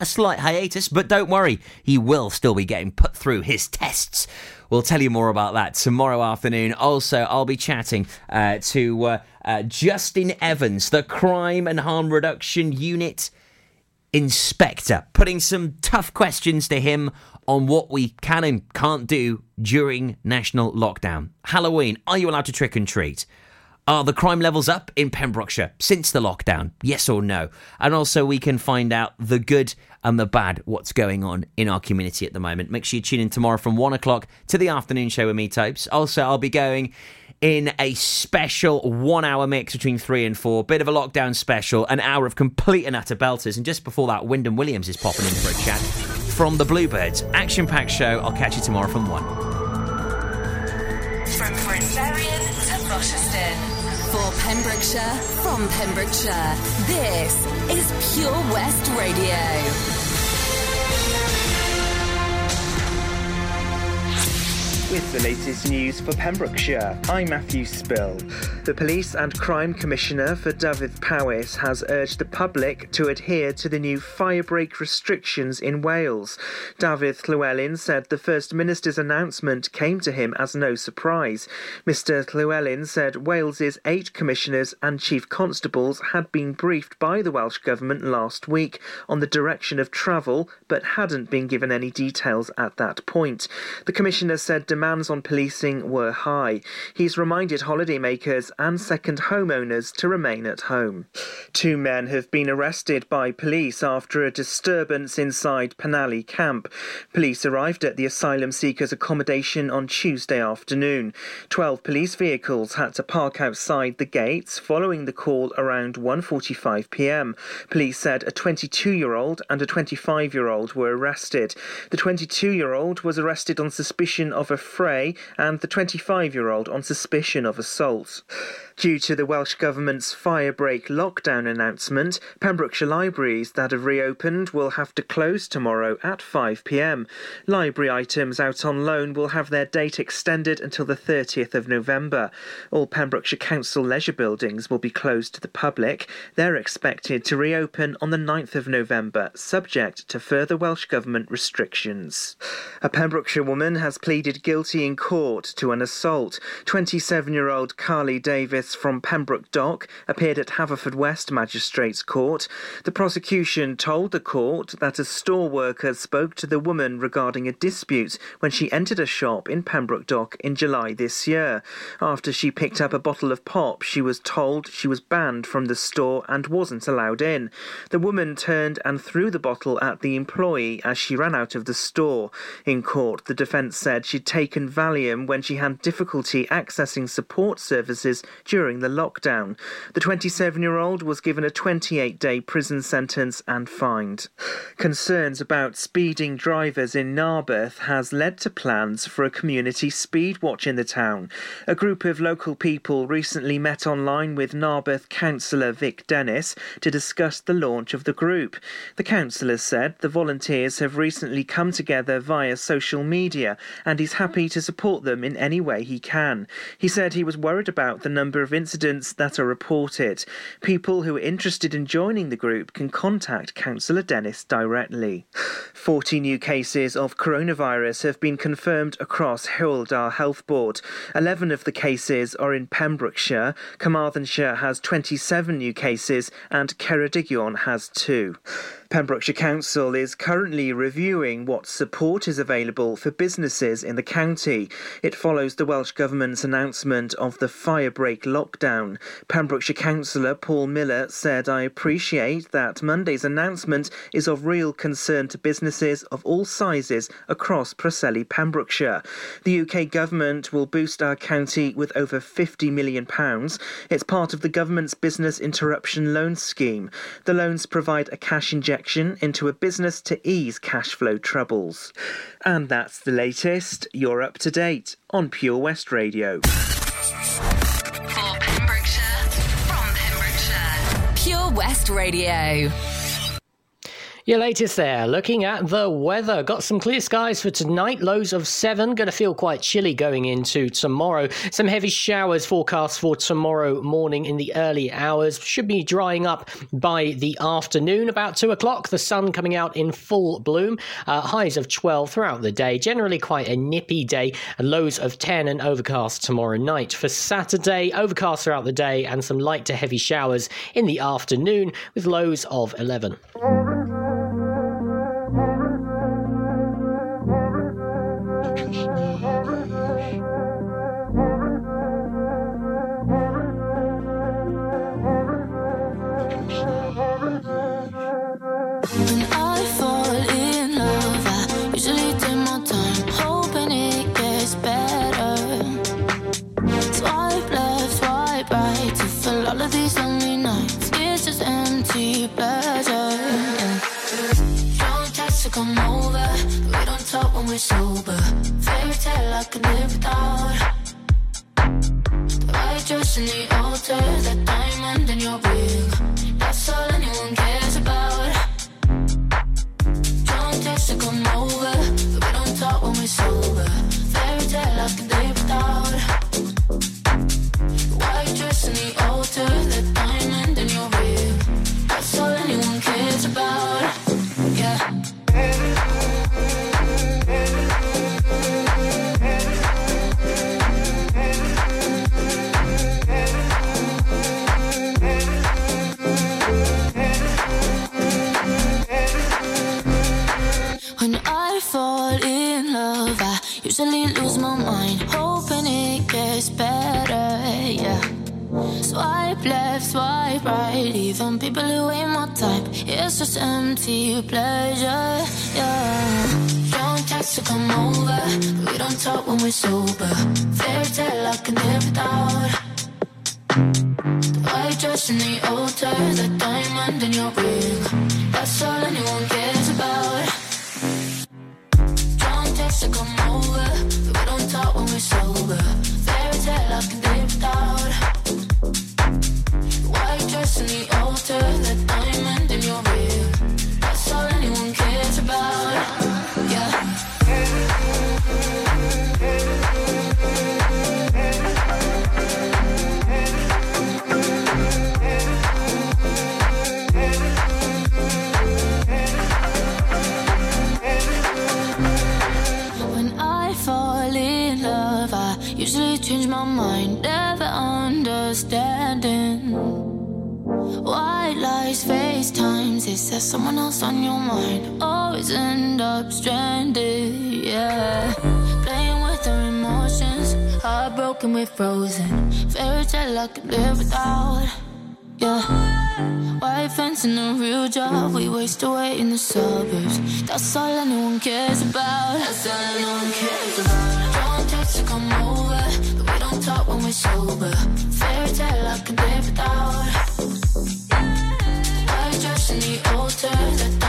a slight hiatus, but don't worry, he will still be getting put through his tests. We'll tell you more about that tomorrow afternoon. Also, I'll be chatting uh, to uh, uh, Justin Evans, the Crime and Harm Reduction Unit inspector, putting some tough questions to him on what we can and can't do during national lockdown. Halloween, are you allowed to trick and treat? Are the crime levels up in Pembrokeshire since the lockdown? Yes or no? And also, we can find out the good and the bad, what's going on in our community at the moment. Make sure you tune in tomorrow from one o'clock to the afternoon show with me, Topes. Also, I'll be going in a special one hour mix between three and four. Bit of a lockdown special, an hour of complete and utter belters. And just before that, Wyndham Williams is popping in for a chat from the Bluebirds. Action packed show. I'll catch you tomorrow from one. From Prince Arian to Rochester. For Pembrokeshire, from Pembrokeshire, this is Pure West Radio. With the latest news for Pembrokeshire, I'm Matthew Spill. The Police and Crime Commissioner for Dyfed Powys has urged the public to adhere to the new firebreak restrictions in Wales. Dafydd Llywelyn said the First Minister's announcement came to him as no surprise. Mr Llywelyn said Wales's eight commissioners and chief constables had been briefed by the Welsh Government last week on the direction of travel, but hadn't been given any details at that point. The Commissioner said demands on policing were high. He's reminded holidaymakers and second homeowners to remain at home. Two men have been arrested by police after a disturbance inside Penally camp. Police arrived at the asylum seekers' accommodation on Tuesday afternoon. Twelve police vehicles had to park outside the gates following the call around 1:45 p.m. Police said a 22-year-old and a 25-year-old were arrested. The 22-year-old was arrested on suspicion of a fray and the 25 year old on suspicion of assault. Due to the Welsh Government's firebreak lockdown announcement, Pembrokeshire libraries that have reopened will have to close tomorrow at 5pm. Library items out on loan will have their date extended until the 30th of November. All Pembrokeshire Council leisure buildings will be closed to the public. They're expected to reopen on the 9th of November, subject to further Welsh Government restrictions. A Pembrokeshire woman has pleaded guilty in court to an assault. 27 year old Carly Davis from Pembroke Dock appeared at Haverfordwest Magistrates Court. The prosecution told the court that a store worker spoke to the woman regarding a dispute when she entered a shop in Pembroke Dock in July this year. After she picked up a bottle of pop, she was told she was banned from the store and wasn't allowed in. The woman turned and threw the bottle at the employee as she ran out of the store. In court, the defence said she'd taken Valium when she had difficulty accessing support services during the lockdown. The 27 year old was given a 28 day prison sentence and fined. Concerns about speeding drivers in Narberth has led to plans for a community speed watch in the town. A group of local people recently met online with Narberth councillor Vic Dennis to discuss the launch of the group. The councillor said the volunteers have recently come together via social media and he's happy to support them in any way he can. He said he was worried about the number of incidents that are reported. People who are interested in joining the group can contact Councillor Dennis directly. 40 new cases of coronavirus have been confirmed across Dda Health Board. 11 of the cases are in Pembrokeshire. Carmarthenshire has 27 new cases and Ceredigion has two. Pembrokeshire Council is currently reviewing what support is available for businesses in the county. It follows the Welsh Government's announcement of the firebreak lockdown. Pembrokeshire Councillor Paul Miller said, I appreciate that Monday's announcement is of real concern to businesses of all sizes across Preseli, Pembrokeshire. The UK Government will boost our county with over £50 million. It's part of the government's business interruption loan scheme. The loans provide a cash injection into a business to ease cash flow troubles. And that's the latest. You're up to date on Pure West Radio. Radio. Your latest there, looking at the weather. Got some clear skies for tonight, lows of seven. Going to feel quite chilly going into tomorrow. Some heavy showers forecast for tomorrow morning in the early hours. Should be drying up by the afternoon. About two o'clock, the sun coming out in full bloom. Uh, highs of 12 throughout the day. Generally quite a nippy day. And lows of 10 and overcast tomorrow night. For Saturday, overcast throughout the day and some light to heavy showers in the afternoon with lows of 11. And the altar, that usually change my mind, never understanding. White lies, FaceTimes, is there someone else on your mind? Always end up stranded, yeah. Playing with our emotions, heartbroken, we're frozen. Fairy tale I could live without, yeah. White fence and a real job, we waste away in the suburbs. That's all anyone cares about. That's all anyone cares about. We're sober. Fairy tale I could live without. White dress in the altar,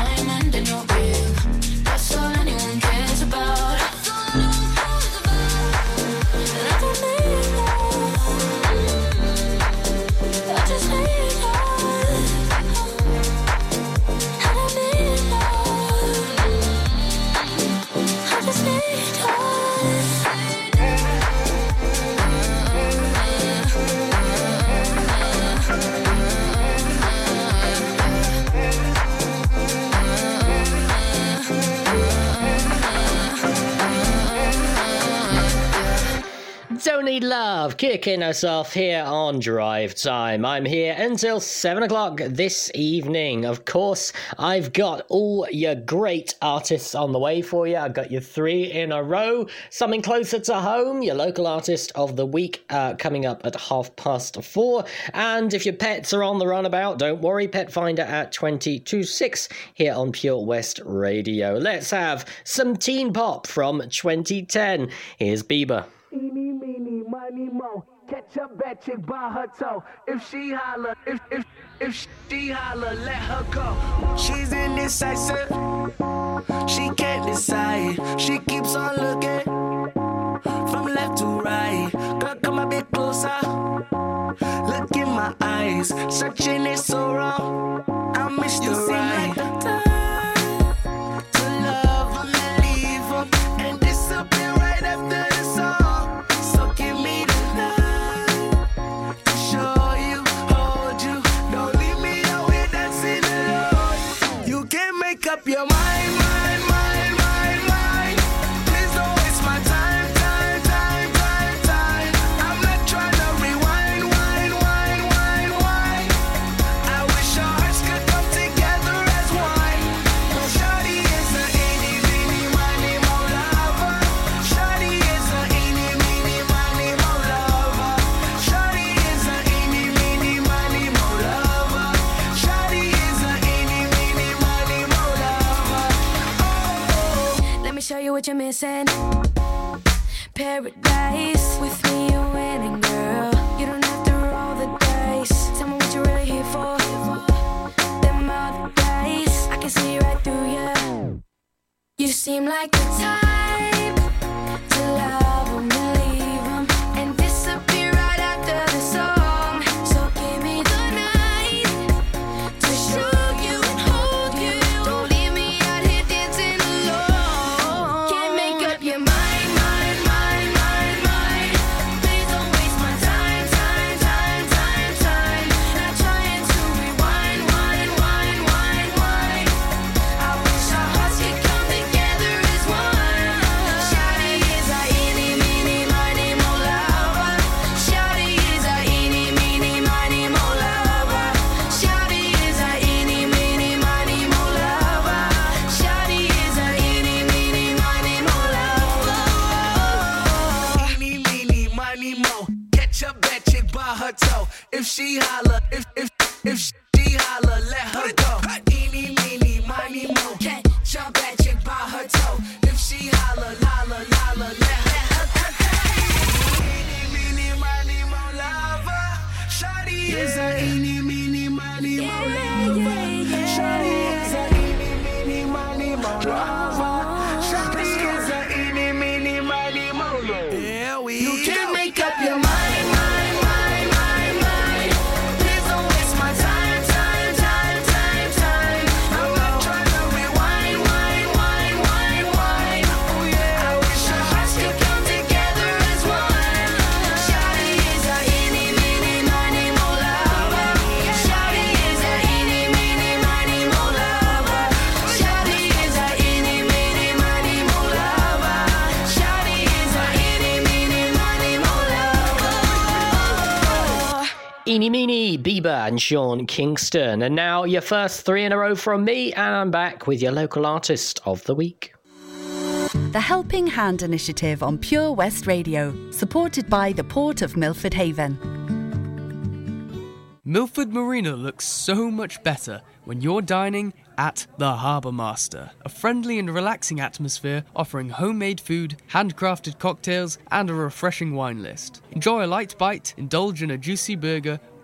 Need Love, kicking us off here on Drive Time. I'm here until 7 o'clock this evening. Of course, I've got all your great artists on the way for you. I've got your three in a row. Something closer to home, your local artist of the week uh, coming up at half past four. And if your pets are on the runabout, don't worry, Pet Finder at 20 to 6 here on Pure West Radio. Let's have some teen pop from 2010. Here's Bieber. Eeny, meeny, miny, mo. Catch a bad chick by her toe. If she holler, if if if she holler, let her go. She's indecisive. She can't decide. She keeps on looking from left to right. Girl, come a bit closer. Look in my eyes. Searching is so wrong. I missed you the right. What you're missing. Paradise with me, you're winning, girl. You don't have to roll the dice. Tell me what you're really here for. Them other guys, I can see right through you. You seem like the type and Sean Kingston. And now your first three in a row from me, and I'm back with your local artist of the week. The Helping Hand Initiative on Pure West Radio, supported by the Port of Milford Haven. Milford Marina looks so much better when you're dining at the Harbour Master, a friendly and relaxing atmosphere offering homemade food, handcrafted cocktails, and a refreshing wine list. Enjoy a light bite, indulge in a juicy burger,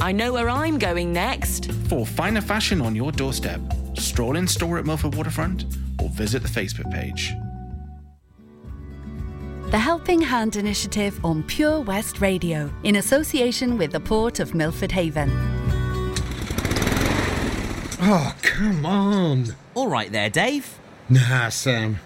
I know where I'm going next. For finer fashion on your doorstep, stroll in store at Milford Waterfront or visit the Facebook page. The Helping Hand Initiative on Pure West Radio, in association with the Port of Milford Haven. Oh, come on. All right there, Dave. Nah, Sam.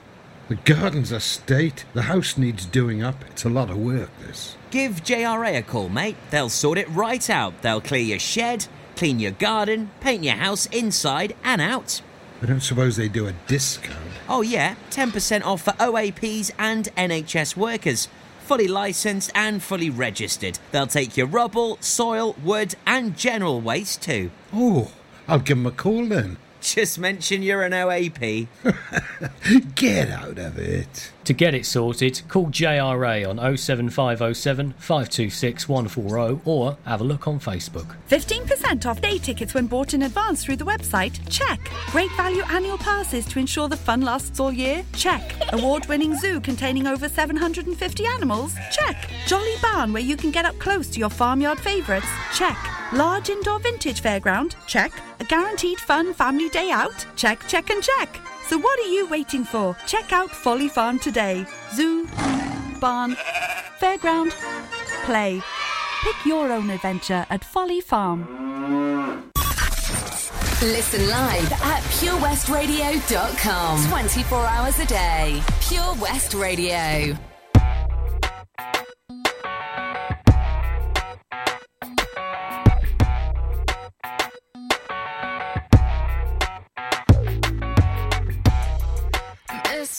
The garden's a state. The house needs doing up. It's a lot of work, this. Give JRA a call, mate. They'll sort it right out. They'll clear your shed, clean your garden, paint your house inside and out. I don't suppose they do a discount. Oh, yeah, 10% off for OAPs and NHS workers. Fully licensed and fully registered. They'll take your rubble, soil, wood, and general waste too. Oh, I'll give 'em a call then. Just mention you're an OAP. Get out of it. To get it sorted, call JRA on 07507 526 140 or have a look on Facebook. 15% off day tickets when bought in advance through the website? Check. Great value annual passes to ensure the fun lasts all year? Check. Award winning zoo containing over 750 animals? Check. Jolly barn where you can get up close to your farmyard favourites? Check. Large indoor vintage fairground? Check. A guaranteed fun family day out? Check, check, and check. So what are you waiting for? Check out Folly Farm today. Zoo, barn, fairground, play. Pick your own adventure at Folly Farm. Listen live at purewestradio.com. 24 hours a day. Pure West Radio.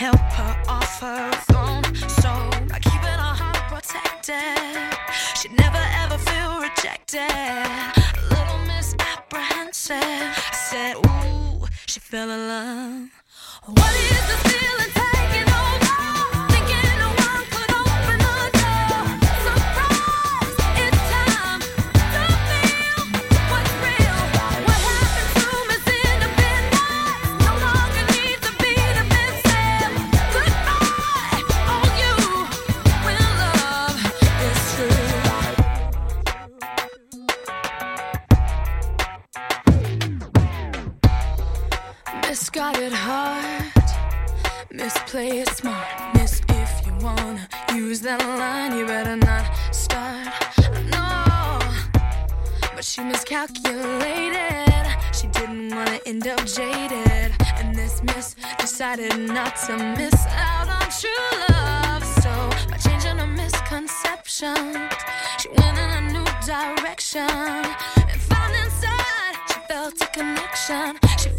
help her off her throne. So by keeping her heart protected, she'd never ever feel rejected. Little misapprehensive, I said, Ooh, she fell in love. What is the feeling decided not to miss out on true love. So, by changing her misconceptions, she went in a new direction. And found inside, she felt a connection. She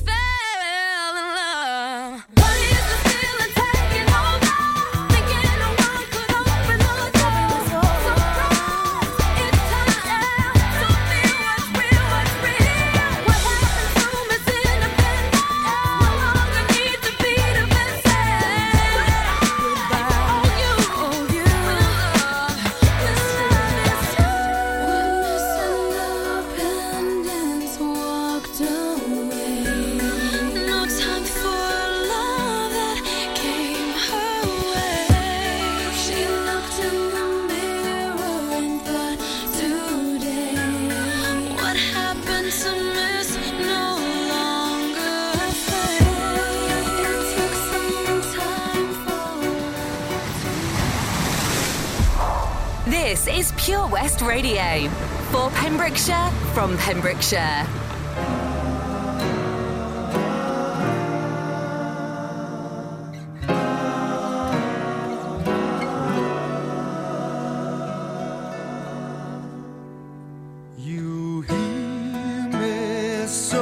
West Radio. For Pembrokeshire, from Pembrokeshire. You hear me so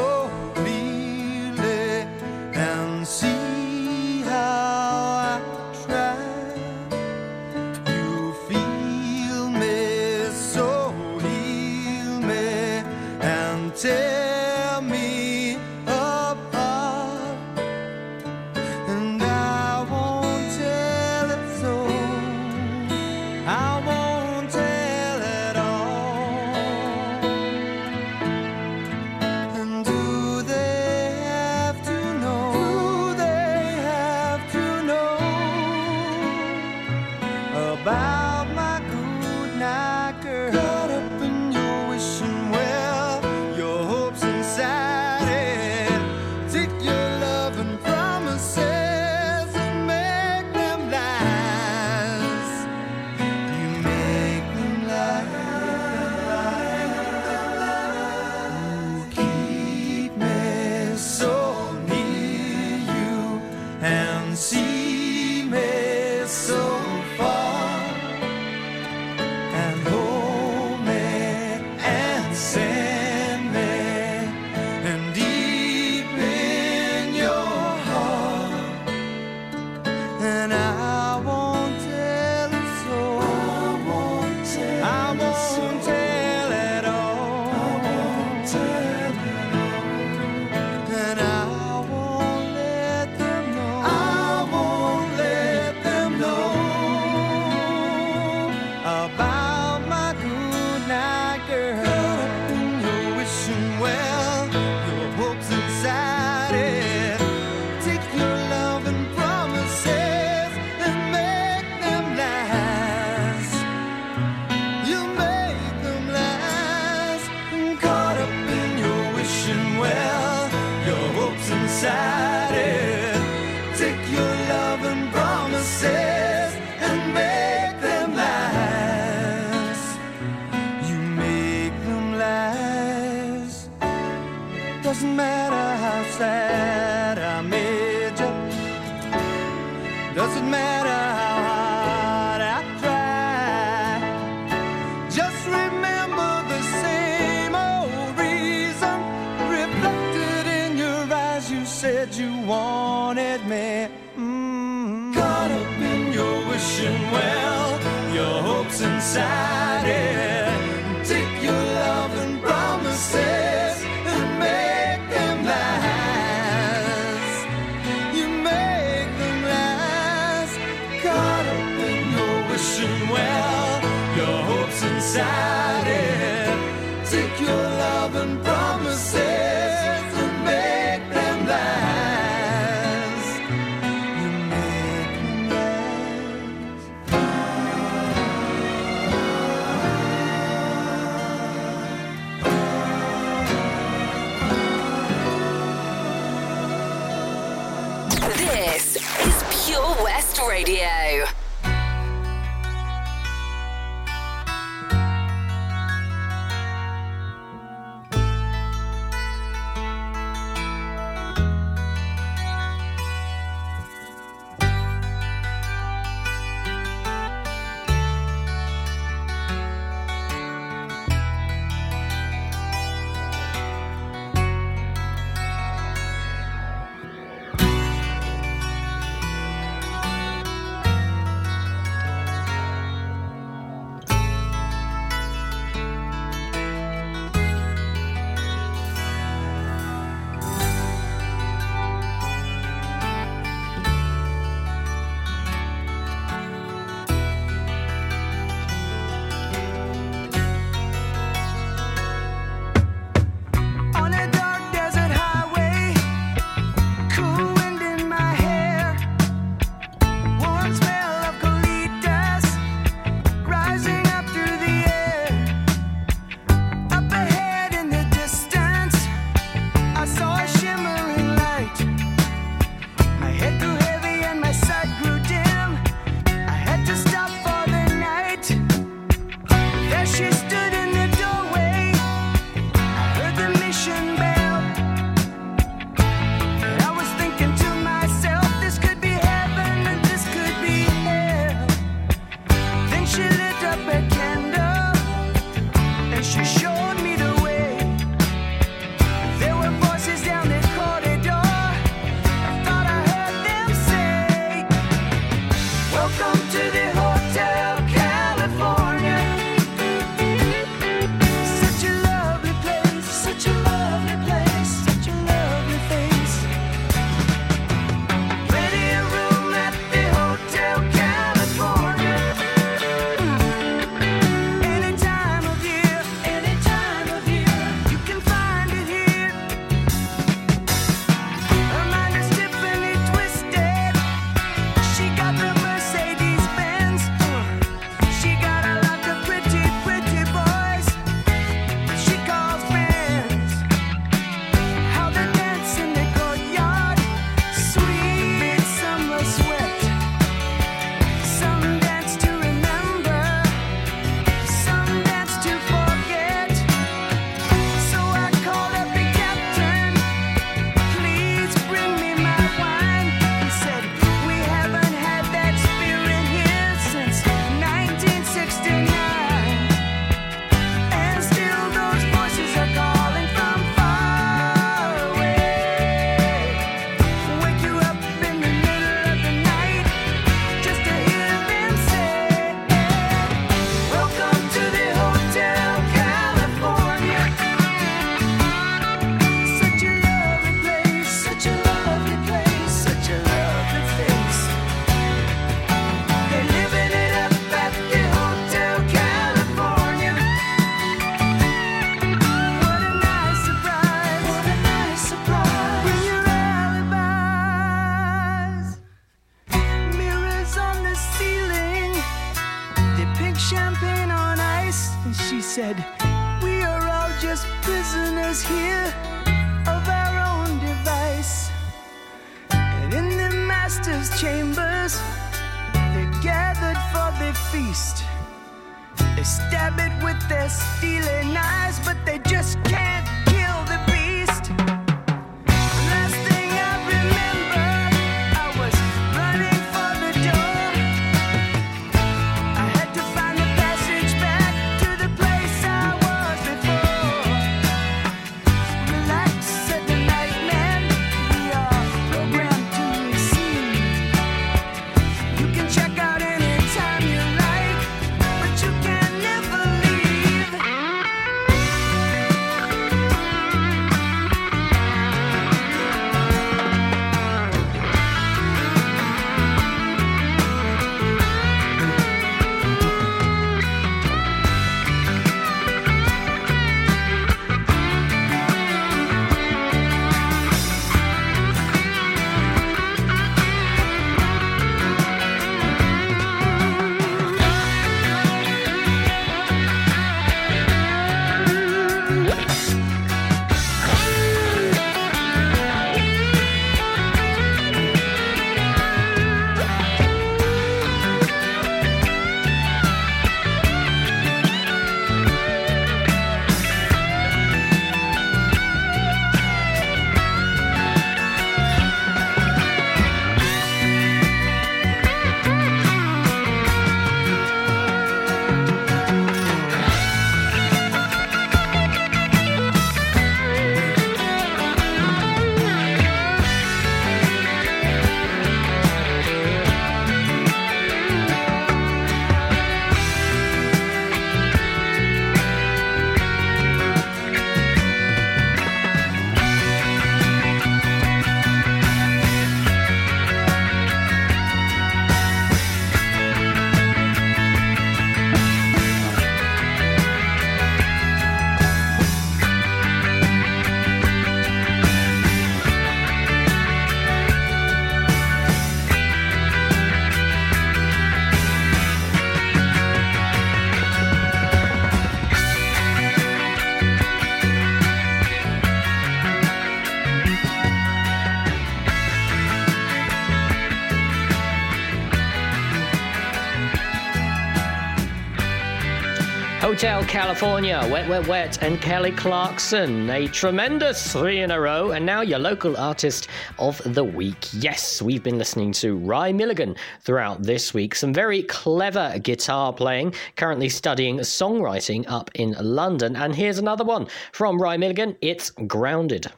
Hotel California, Wet Wet Wet, and Kelly Clarkson. A tremendous three in a row, and now your local artist of the week. Yes, we've been listening to Rye Milligan throughout this week. Some very clever guitar playing, currently studying songwriting up in London. And here's another one from Rye Milligan it's Grounded.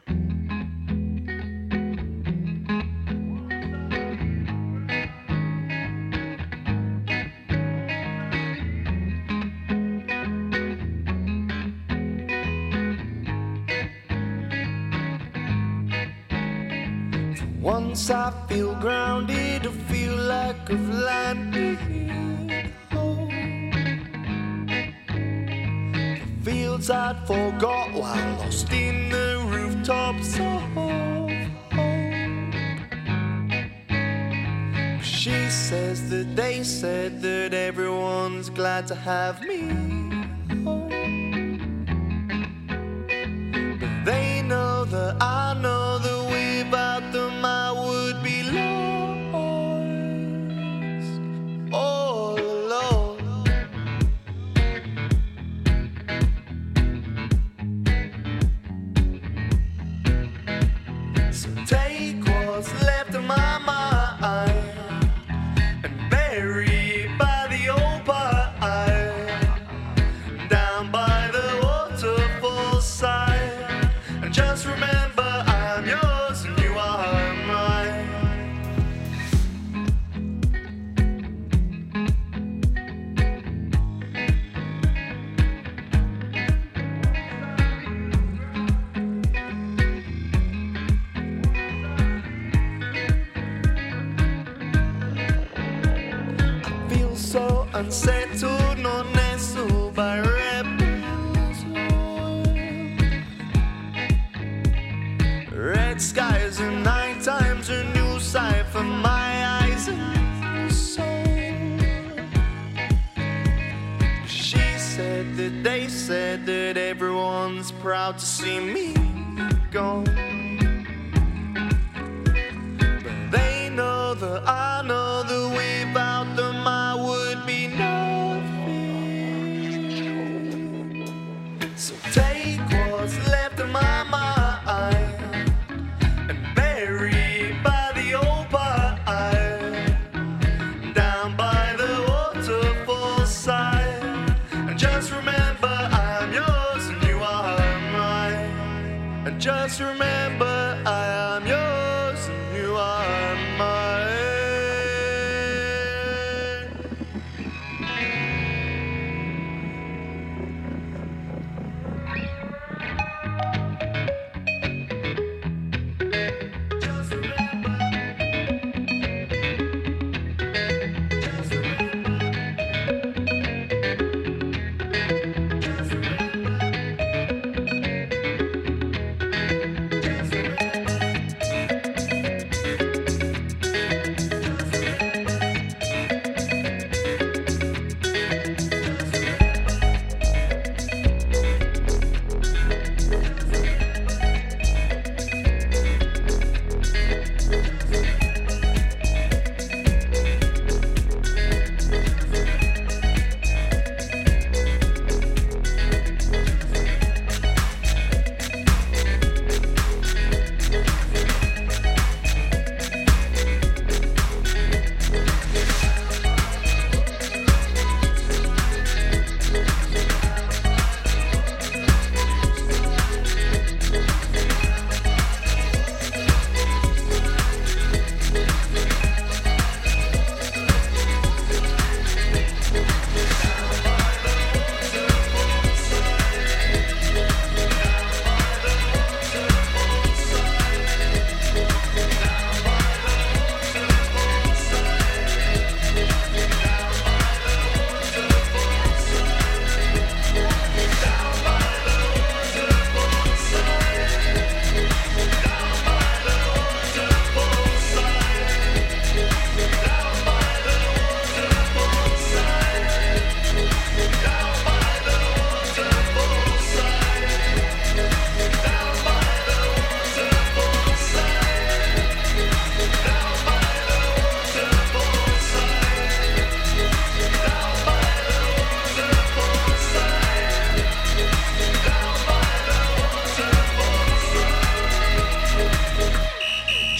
Feel grounded, I feel like I've landed home. The fields I'd forgot while lost in the rooftops of home. She says that they said that everyone's glad to have me home. But they know that I know that without them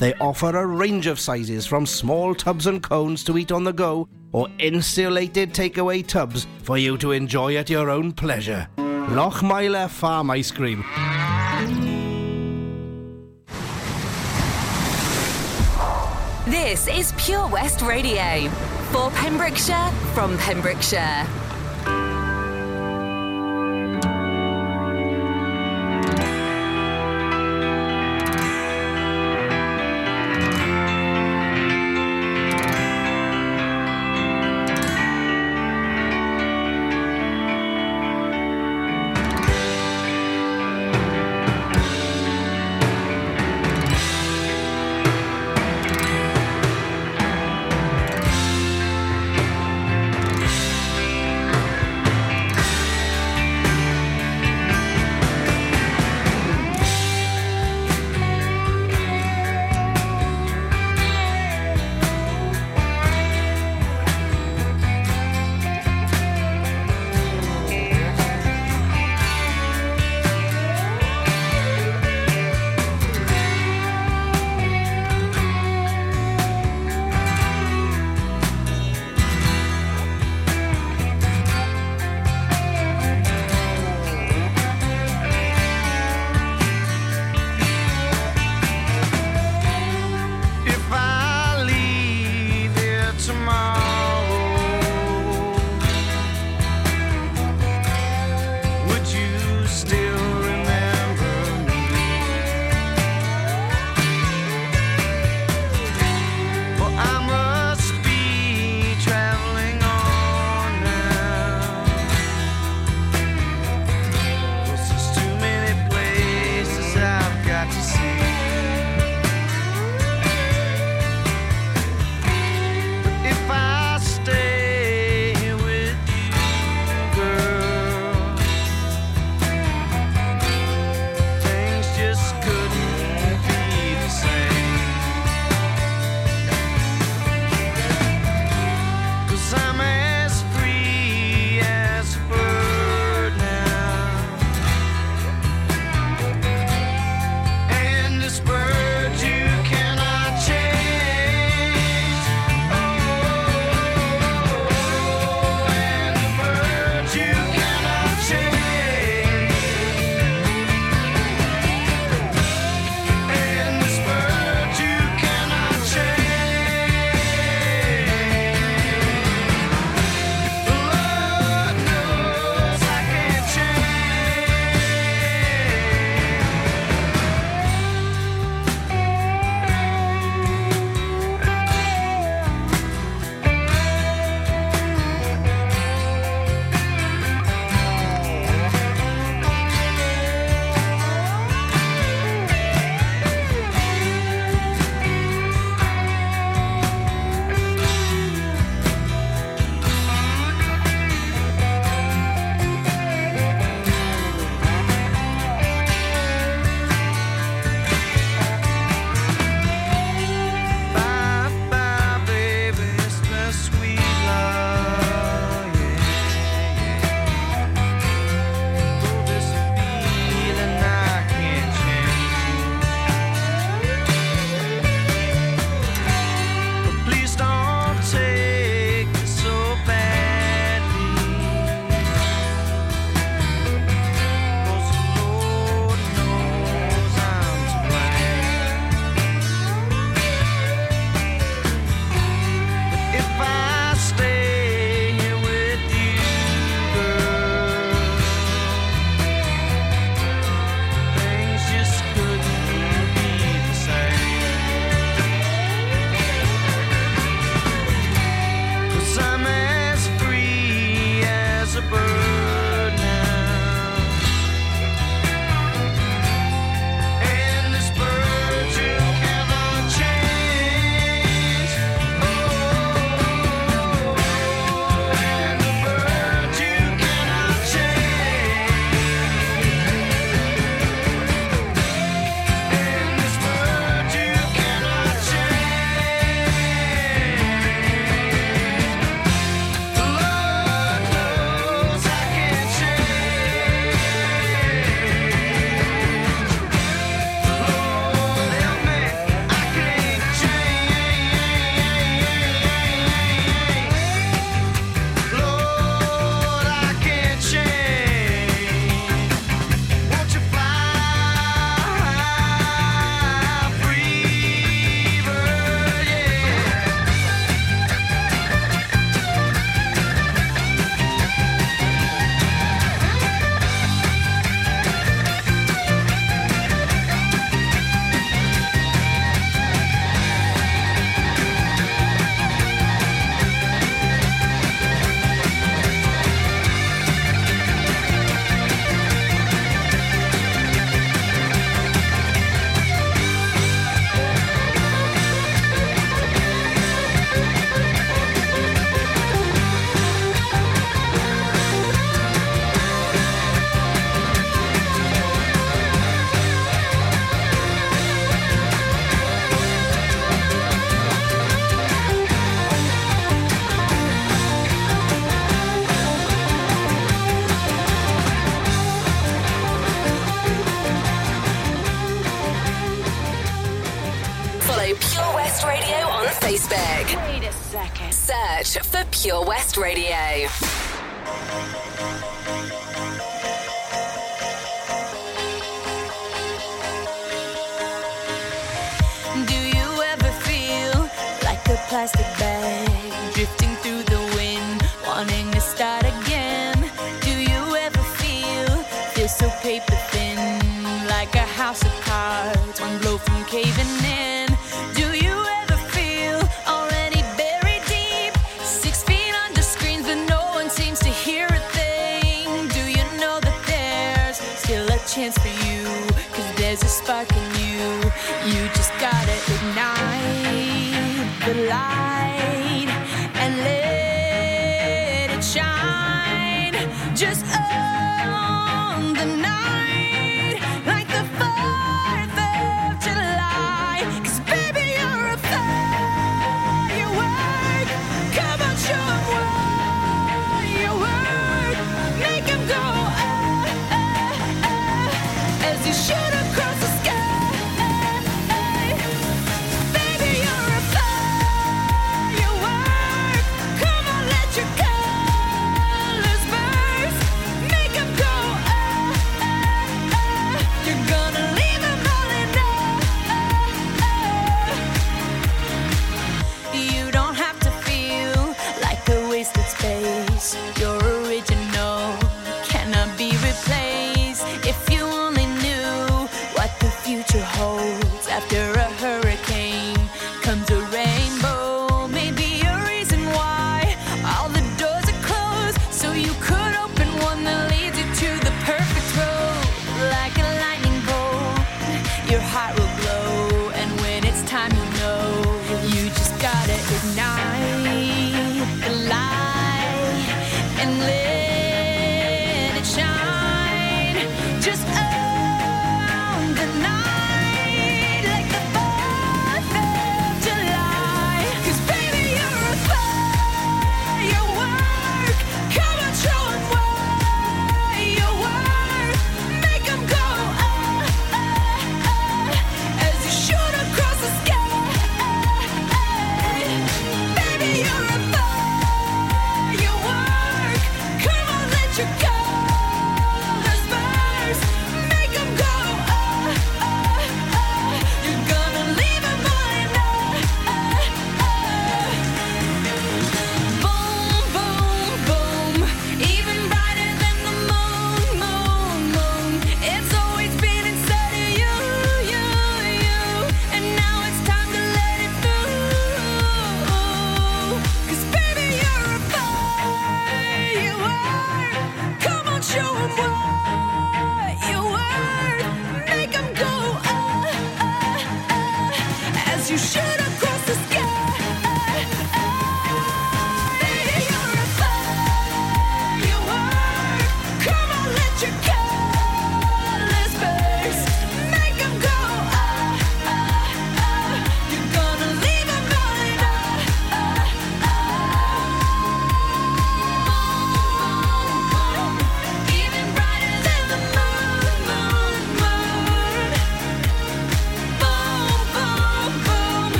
They offer a range of sizes from small tubs and cones to eat on the go or insulated takeaway tubs for you to enjoy at your own pleasure. Lochmeyler Farm Ice Cream. This is Pure West Radio for Pembrokeshire from Pembrokeshire. Radio.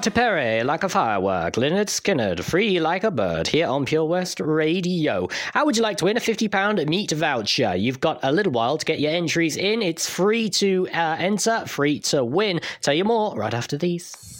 Katy Perry, like a firework. Lynyrd Skynyrd, free like a bird, here on Pure West Radio. How would you like to win a £50 meat voucher? You've got a little while to get your entries in. It's free to uh, enter, free to win. Tell you more right after these.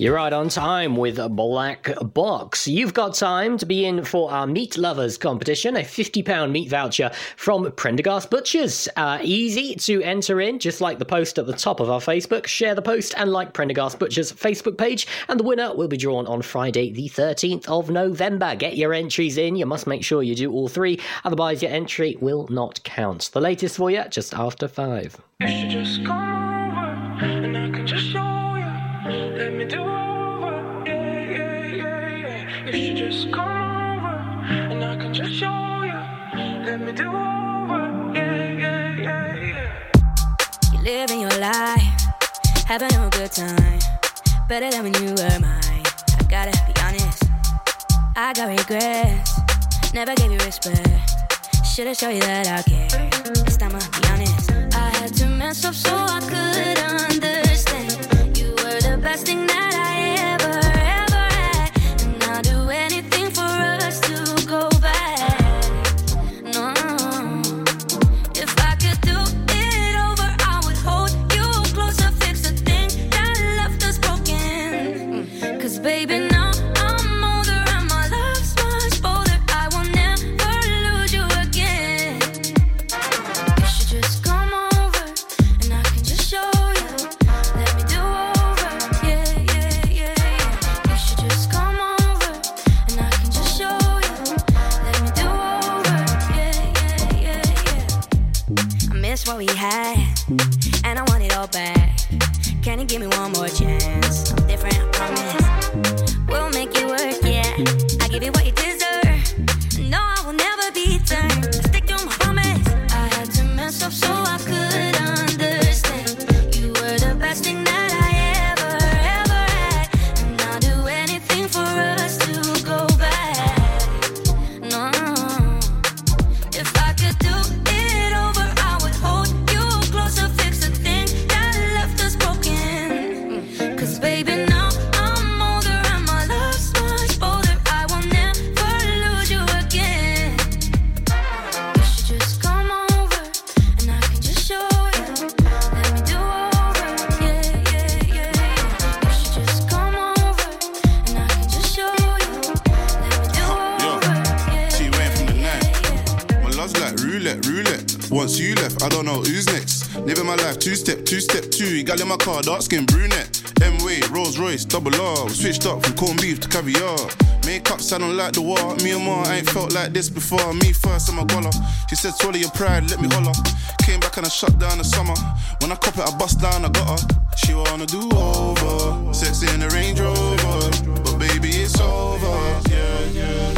You're right on time with Black Box. You've got time to be in for our Meat Lovers competition, a £50 meat voucher from Prendergast Butchers. Uh, easy to enter in, just like the post at the top of our Facebook. Share the post and like Prendergast Butchers Facebook page, and the winner will be drawn on Friday, the 13th of November. Get your entries in. You must make sure you do all three, otherwise, your entry will not count. The latest for you just after five. Let me do over. Yeah, yeah, yeah, yeah. You should just come over and I can just show you. Let me do over. Yeah, yeah, yeah, yeah. You living your life, having a good time. Better than when you were mine. I gotta be honest, I got regrets. Never gave you respect. Should've shown you that I care. This time I'll be honest. I had to mess up so I could best thing dark skin brunette. M way, Rolls Royce, double R. We switched up from corned beef to caviar. Makeup sounding like the war. Me and Ma ain't felt like this before. Me first, I'm a goller. She said, swallow your pride, let me holler. Came back and I shut down the summer. When I cop it, I bust down, I got her. She wanna do over. Sex in the Range Rover. But baby, it's over. Yeah, yeah,